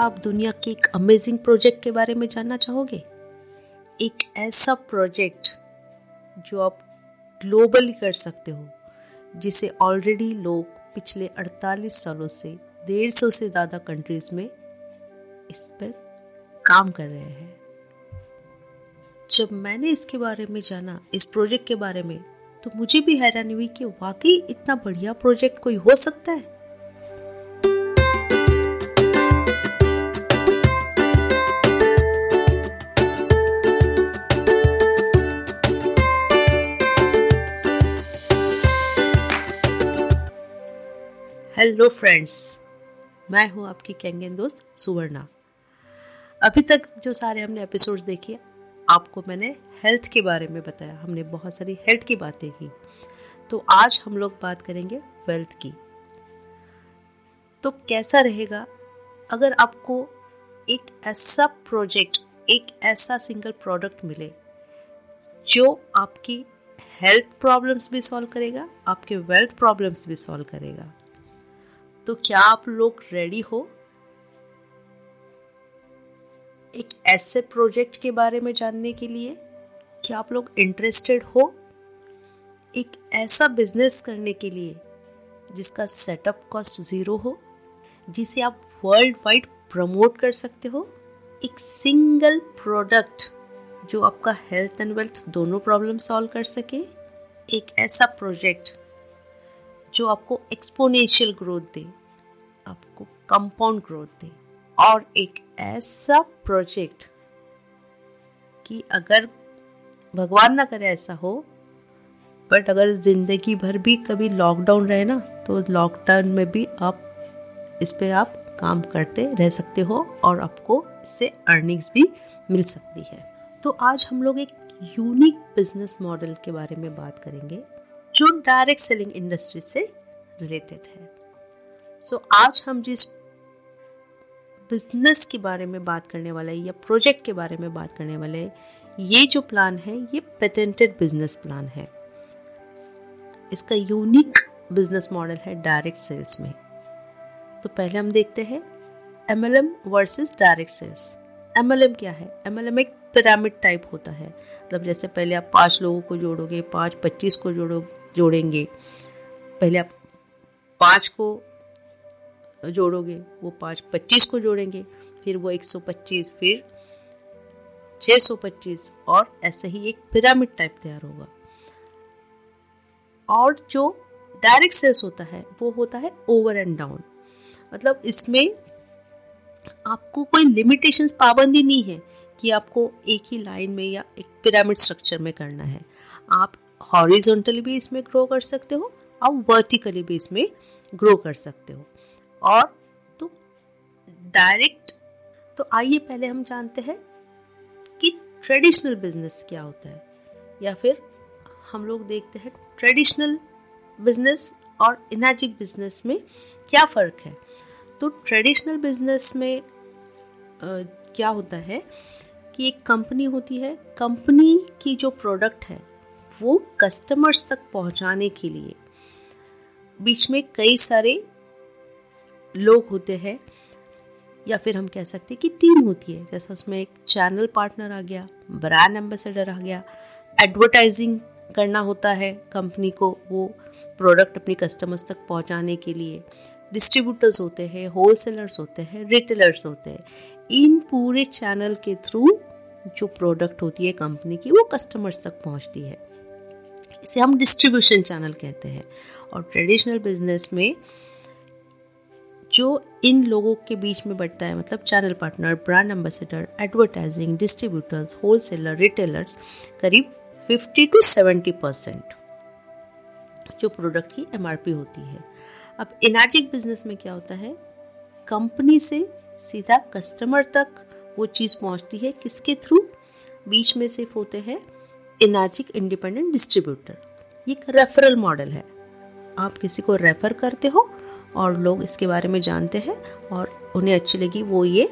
आप दुनिया के एक अमेजिंग प्रोजेक्ट के बारे में जानना चाहोगे? एक ऐसा प्रोजेक्ट जो आप ग्लोबली कर सकते हो, जिसे ऑलरेडी लोग पिछले 48 सालों से, डेढ़ सौ से ज़्यादा कंट्रीज़ में इस पर काम कर रहे हैं। जब मैंने इसके बारे में जाना, इस प्रोजेक्ट के बारे में तो मुझे भी हैरानी हुई कि वाकई इतना बढ़िया प्रोजेक्ट कोई हो सकता है। हेलो फ्रेंड्स मैं हूँ आपकी कैंगन दोस्त सुवर्णा। अभी तक जो सारे हमने एपिसोड्स देखे, आपको मैंने हेल्थ के बारे में बताया। हमने बहुत सारी हेल्थ की बातें की। तो आज हम लोग बात करेंगे वेल्थ की। तो कैसा रहेगा? अगर आपको एक ऐसा प्रोजेक्ट एक ऐसा सिंगल प्रोडक्ट मिले, जो आपकी हेल्थ प्रॉब्लम्स भी सॉल्व करेगा, आपके वेल्थ प्रॉब्लम्स भी सॉल्व करेगा। तो क्या आप लोग रेडी हो? एक ऐसे प्रोजेक्ट के बारे में जानने के लिए क्या आप लोग इंटरेस्टेड हो? एक ऐसा बिज़नेस करने के लिए जिसका सेटअप कॉस्ट ज़ीरो हो, जिसे आप वर्ल्ड वाइड प्रमोट कर सकते हो? एक सिंगल प्रोडक्ट जो आपका हेल्थ एंड वेल्थ दोनों प्रॉब्लम सॉल्व कर सके? एक ऐसा प्रोजेक्ट जो आपको एक्सपोनेंशियल ग्रोथ दे, आपको कंपाउंड ग्रोथ दे। और एक ऐसा प्रोजेक्ट कि अगर भगवान ना करे ऐसा हो बट अगर ज़िंदगी भर भी कभी लॉकडाउन रहे ना तो लॉकडाउन में भी आप इस पर आप काम करते रह सकते हो और आपको इससे अर्निंग्स भी मिल सकती है। तो आज हम लोग एक यूनिक बिज़नेस मॉडल के बारे में बात करेंगे। जो डायरेक्ट सेलिंग इंडस्ट्री से रिलेटेड है। सो so, आज हम जिस बिज़नेस के बारे में बात करने वाले या प्रोजेक्ट के बारे में बात करने वाले ये जो प्लान है ये पेटेंटेड बिज़नेस प्लान है। इसका यूनिक बिज़नेस मॉडल है डायरेक्ट सेल्स में। तो पहले हम देखते हैं M L M versus direct sales M L M क्या है? एम एल एम एक पिरामिड टाइप होता है। मतलब जैसे पहले आप पाँच लोगों को जोड़ोगे पाँच पच्चीस को जोड़ो जोड़ेंगे। पहले आप पाँच को जोड़ोगे, वो पाँच पच्चीस को जोड़ेंगे, फिर वो एक सौ पच्चीस, फिर छः सौ पच्चीस और ऐसे ही एक पिरामिड टाइप तैयार होगा। और जो डायरेक्ट सेल्स होता है, वो होता है ओवर एंड डाउन मतलब इसमें आपको कोई लिमिटेशन पाबंदी नहीं है कि आपको एक ही लाइन में या एक पिरामिड स्ट्रक्चर में करना है। आप हॉरिजॉन्टली भी इसमें ग्रो कर सकते हो आप वर्टिकली भी इसमें ग्रो कर सकते हो। और तो डायरेक्ट तो आइए पहले हम जानते हैं कि ट्रेडिशनल बिज़नेस क्या होता है। या फिर हम लोग देखते हैं ट्रेडिशनल बिज़नेस और इनाजिक बिज़नेस में क्या फ़र्क है। तो ट्रेडिशनल बिज़नेस में आ, क्या होता है कि एक कंपनी होती है कंपनी की जो प्रोडक्ट है वो कस्टमर्स तक पहुँचाने के लिए। बीच में कई सारे लोग होते हैं, या फिर हम कह सकते हैं कि टीम होती है। जैसा उसमें एक चैनल पार्टनर आ गया ब्रांड एम्बेसडर आ गया एडवर्टाइजिंग करना होता है कंपनी को, वो प्रोडक्ट अपनी कस्टमर्स तक पहुँचाने के लिए। डिस्ट्रीब्यूटर्स होते हैं होलसेलर्स होते हैं रिटेलर्स होते हैं। इन पूरे चैनल के थ्रू जो प्रोडक्ट होती है कंपनी की, वो कस्टमर्स तक पहुँचती है। इसे हम डिस्ट्रीब्यूशन चैनल कहते हैं। और ट्रेडिशनल बिज़नेस में जो इन लोगों के बीच में बढ़ता है मतलब channel partner brand ambassador advertising distributors wholesaler retailers करीब 50 टू 70 परसेंट जो प्रोडक्ट की एमआरपी होती है। अब इनाजिक बिज़नेस में क्या होता है? कंपनी से सीधा कस्टमर तक वो चीज़ पहुँचती है। किसके थ्रू बीच में सिर्फ़ होते हैं। Enagic independent distributor. ये एक रेफरल मॉडल है। आप किसी को रेफर करते हो और लोग इसके बारे में जानते हैं और उन्हें अच्छी लगी, वो ये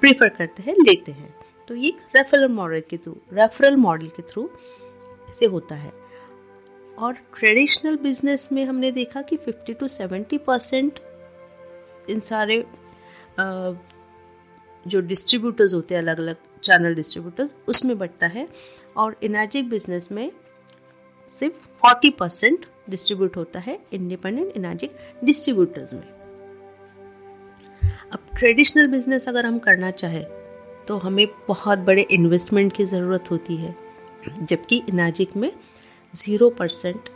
प्रीफर करते हैं, लेते हैं। तो ये रेफरल मॉडल के थ्रू रेफरल मॉडल के थ्रू से होता है। और ट्रेडिशनल बिज़नेस में हमने देखा कि 50 टू 70 परसेंट इन सारे जो डिस्ट्रीब्यूटर्स होते हैं अलग अलग चैनल डिस्ट्रीब्यूटर्स उसमें बढ़ता है और इनार्जिक बिज़नेस में सिर्फ़ 40 परसेंट डिस्ट्रीब्यूट होता है इंडिपेंडेंट इनार्जिक डिस्ट्रीब्यूटर्स में। अब ट्रेडिशनल बिज़नेस अगर हम करना चाहें तो हमें बहुत बड़े इन्वेस्टमेंट की ज़रूरत होती है, जबकि इनाजिक में ज़ीरो परसेंट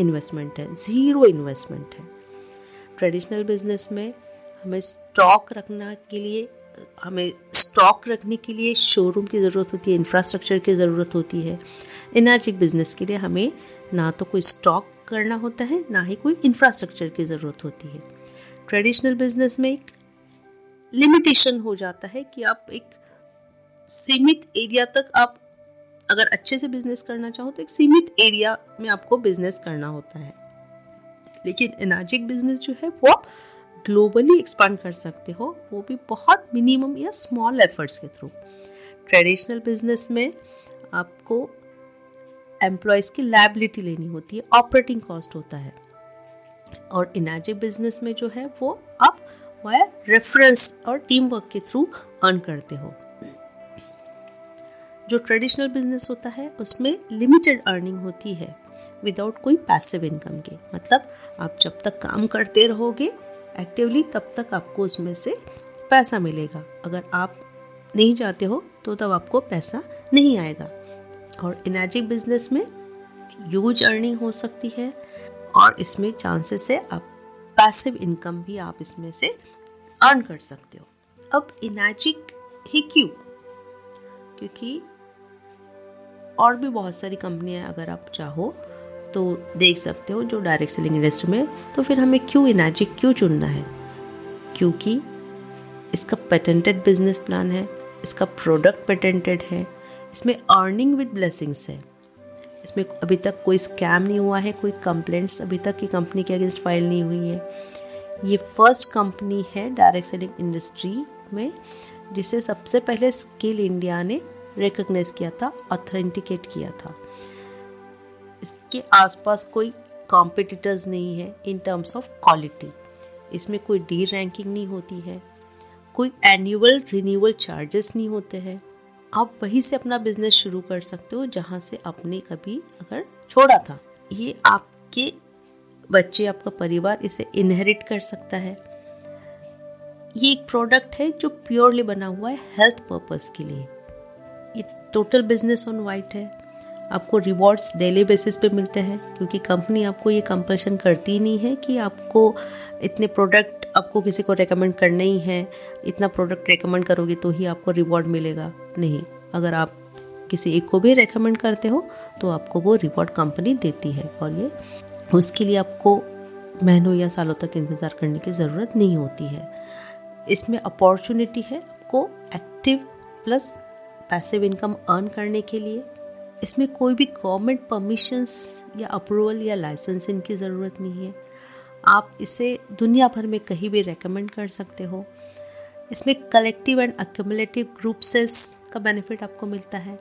इन्वेस्टमेंट है ज़ीरो इन्वेस्टमेंट है। ट्रेडिशनल बिज़नेस में हमें स्टॉक रखना के लिए, हमें स्टॉक रखने के लिए शोरूम की ज़रूरत होती है इंफ्रास्ट्रक्चर की ज़रूरत होती है। इनार्जिक बिज़नेस के लिए हमें ना तो कोई स्टॉक करना होता है, ना ही कोई इंफ्रास्ट्रक्चर की ज़रूरत होती है। ट्रेडिशनल बिज़नेस में एक लिमिटेशन हो जाता है कि आप एक सीमित एरिया तक आप अगर अच्छे से बिज़नेस करना चाहो तो एक सीमित एरिया में आपको बिज़नेस करना होता है। लेकिन एनार्जिक बिज़नेस जो है वो ग्लोबली एक्सपांड कर सकते हो, वो भी बहुत मिनिमम या स्मॉल एफर्ट्स के थ्रू ट्रेडिशनल बिज़नेस में आपको एम्प्लॉयज़ की लाइबिलिटी लेनी होती है ऑपरेटिंग कॉस्ट होता है। और इनार्जिक बिज़नेस में जो है, वो आप वाया रेफरेंस और टीम वर्क के थ्रू अर्न करते हो। जो ट्रेडिशनल बिज़नेस होता है, उसमें लिमिटेड अर्निंग होती है विदाउट कोई पैसिव इनकम के। मतलब आप जब तक काम करते रहोगे एक्टिवली तब तक आपको उसमें से पैसा मिलेगा। अगर आप नहीं जाते हो तो तब आपको पैसा नहीं आएगा। और इनार्जिक बिज़नेस में यूज़ अर्निंग हो सकती है। और इसमें चांसेस है आप पैसिव इनकम भी आप इसमें से अर्न कर सकते हो। अब इनाजिक ही क्यों? क्योंकि और भी बहुत सारी कंपनियाँ अगर आप चाहो तो देख सकते हो जो डायरेक्ट सेलिंग इंडस्ट्री में तो फिर हमें क्यों इनाजिक क्यों चुनना है? क्योंकि इसका पेटेंटेड बिज़नेस प्लान है, इसका प्रोडक्ट पेटेंटेड है, इसमें अर्निंग विद ब्लेसिंग्स है। इसमें अभी तक कोई स्कैम नहीं हुआ है, कोई कंप्लेंट्स अभी तक की कंपनी के अगेंस्ट फ़ाइल नहीं हुई है। ये फ़र्स्ट कंपनी है डायरेक्ट सेलिंग इंडस्ट्री में, जिसे सबसे पहले स्किल इंडिया ने रिकग्नाइज किया था ऑथेंटिकेट किया था। इसके आसपास कोई कॉम्पिटिटर्स नहीं है इन टर्म्स ऑफ़ क्वालिटी इसमें कोई डी रैंकिंग नहीं होती है, कोई एनुअल रिन्यूअल चार्जेस नहीं होते हैं। आप वहीं से अपना बिज़नेस शुरू कर सकते हो जहाँ से आपने कभी अगर छोड़ा था। ये आपके बच्चे, आपका परिवार इसे इनहेरिट कर सकता है। ये एक प्रोडक्ट है जो प्योरली बना हुआ है हेल्थ पर्पस के लिए। ये टोटल बिज़नेस ऑन वाइट है। आपको रिवॉर्ड्स डेली बेसिस पे मिलते हैं, क्योंकि कंपनी आपको ये कंपल्शन करती नहीं है कि आपको इतने प्रोडक्ट आपको किसी को रेकमेंड करना ही है, इतना प्रोडक्ट रेकमेंड करोगे तो ही आपको रिवॉर्ड मिलेगा। नहीं, अगर आप किसी एक को भी रेकमेंड करते हो तो आपको वो रिवॉर्ड कंपनी देती है, और ये उसके लिए आपको महीनों या सालों तक इंतज़ार करने की ज़रूरत नहीं होती है। इसमें अपॉर्चुनिटी है आपको active plus passive income earn करने के लिए। इसमें कोई भी गवर्नमेंट परमिशंस या अप्रूवल या लाइसेंसिंग की ज़रूरत नहीं है। आप इसे दुनिया भर में कहीं भी रेकमेंड कर सकते हो। इसमें collective and accumulative group sales का बेनिफिट आपको मिलता है।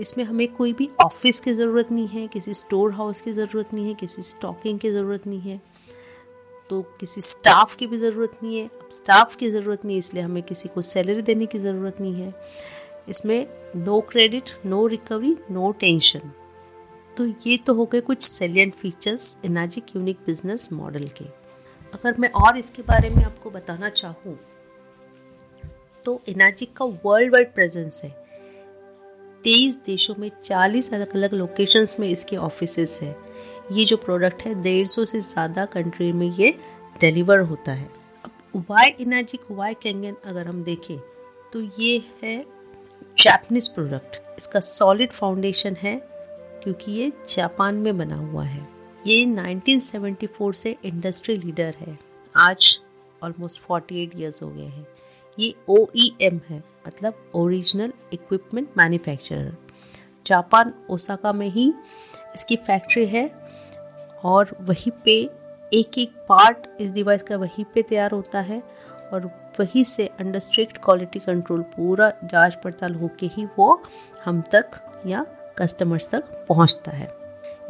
इसमें हमें कोई भी ऑफ़िस की ज़रूरत नहीं है, किसी स्टोर हाउस की ज़रूरत नहीं है, किसी स्टॉकिंग की ज़रूरत नहीं है। तो किसी स्टाफ की भी ज़रूरत नहीं है। अब स्टाफ की ज़रूरत नहीं है इसलिए हमें किसी को सैलरी देने की ज़रूरत नहीं है। इसमें no credit no recovery no tension तो ये तो हो गए कुछ salient features Enagic unique business model के। अगर मैं और इसके बारे में आपको बताना चाहूँ तो इनाजिक का वर्ल्ड वाइड प्रेजेंस है। तेईस देशों में चालीस अलग अलग लोकेशंस में इसके ऑफ़िस है। ये जो प्रोडक्ट है, डेढ़ सौ से ज़्यादा कंट्री में ये डिलीवर होता है। अब वाई इनाजिक वाई कैंगन अगर हम देखें तो ये है जैपनीज प्रोडक्ट इसका सॉलिड फाउंडेशन है, क्योंकि ये जापान में बना हुआ है। ये 1974 से इंडस्ट्री लीडर है। आज ऑलमोस्ट 48 इयर्स हो गए हैं। ये ओ e है मतलब original equipment manufacturer Japan, Osaka में ही इसकी फैक्ट्री है और वहीं पे एक एक पार्ट इस डिवाइस का वहीं पे तैयार होता है और वहीं से अंडर स्ट्रिक्ट क्वालिटी कंट्रोल पूरा जाँच पड़ताल होके ही वो हम तक या कस्टमर्स तक पहुँचता है।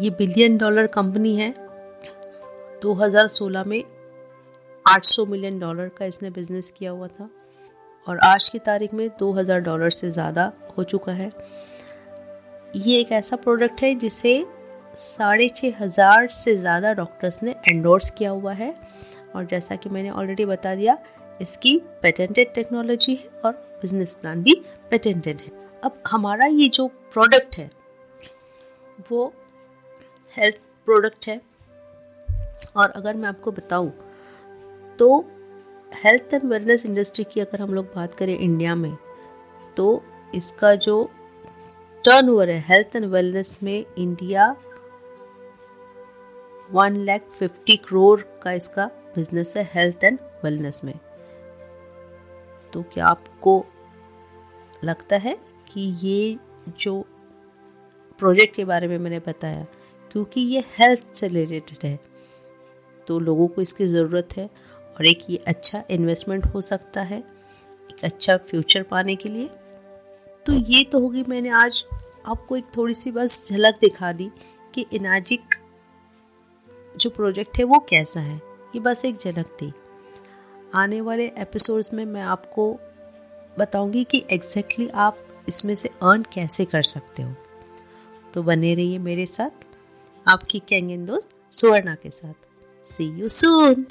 ये बिलियन डॉलर कंपनी है। 2016 में 800 मिलियन डॉलर का इसने बिज़नेस किया हुआ था। और आज की तारीख में 2000 डॉलर से ज़्यादा हो चुका है। ये एक ऐसा प्रोडक्ट है जिसे साढ़े छः हज़ार से ज़्यादा डॉक्टर्स ने एंडोर्स किया हुआ है। और जैसा कि मैंने ऑलरेडी बता दिया इसकी पेटेंटेड टेक्नोलॉजी है और बिज़नेस प्लान भी पेटेंटेड है। अब हमारा ये जो प्रोडक्ट है, वो हेल्थ प्रोडक्ट है। और अगर मैं आपको बताऊँ तो हेल्थ एंड वेलनेस इंडस्ट्री की अगर हम लोग बात करें इंडिया में तो इसका जो टर्नओवर है हेल्थ एंड वेलनेस में India one lakh fifty crore का इसका बिज़नेस है हेल्थ एंड वेलनेस में। तो क्या आपको लगता है कि ये जो प्रोजेक्ट के बारे में मैंने बताया, क्योंकि ये हेल्थ से रिलेटेड है तो लोगों को इसकी ज़रूरत है और एक ये अच्छा इन्वेस्टमेंट हो सकता है, एक अच्छा फ्यूचर पाने के लिए। तो ये तो होगी मैंने आज आपको एक थोड़ी सी बस झलक दिखा दी कि इनाजिक जो प्रोजेक्ट है वो कैसा है। ये बस एक झलक थी। आने वाले एपिसोड्स में मैं आपको बताऊँगी कि एग्जैक्टली exactly आप इसमें से अर्न कैसे कर सकते हो। तो बने रहिए मेरे साथ, आपकी कैंगन दोस्त सुवर्णा के साथ। सी यू सून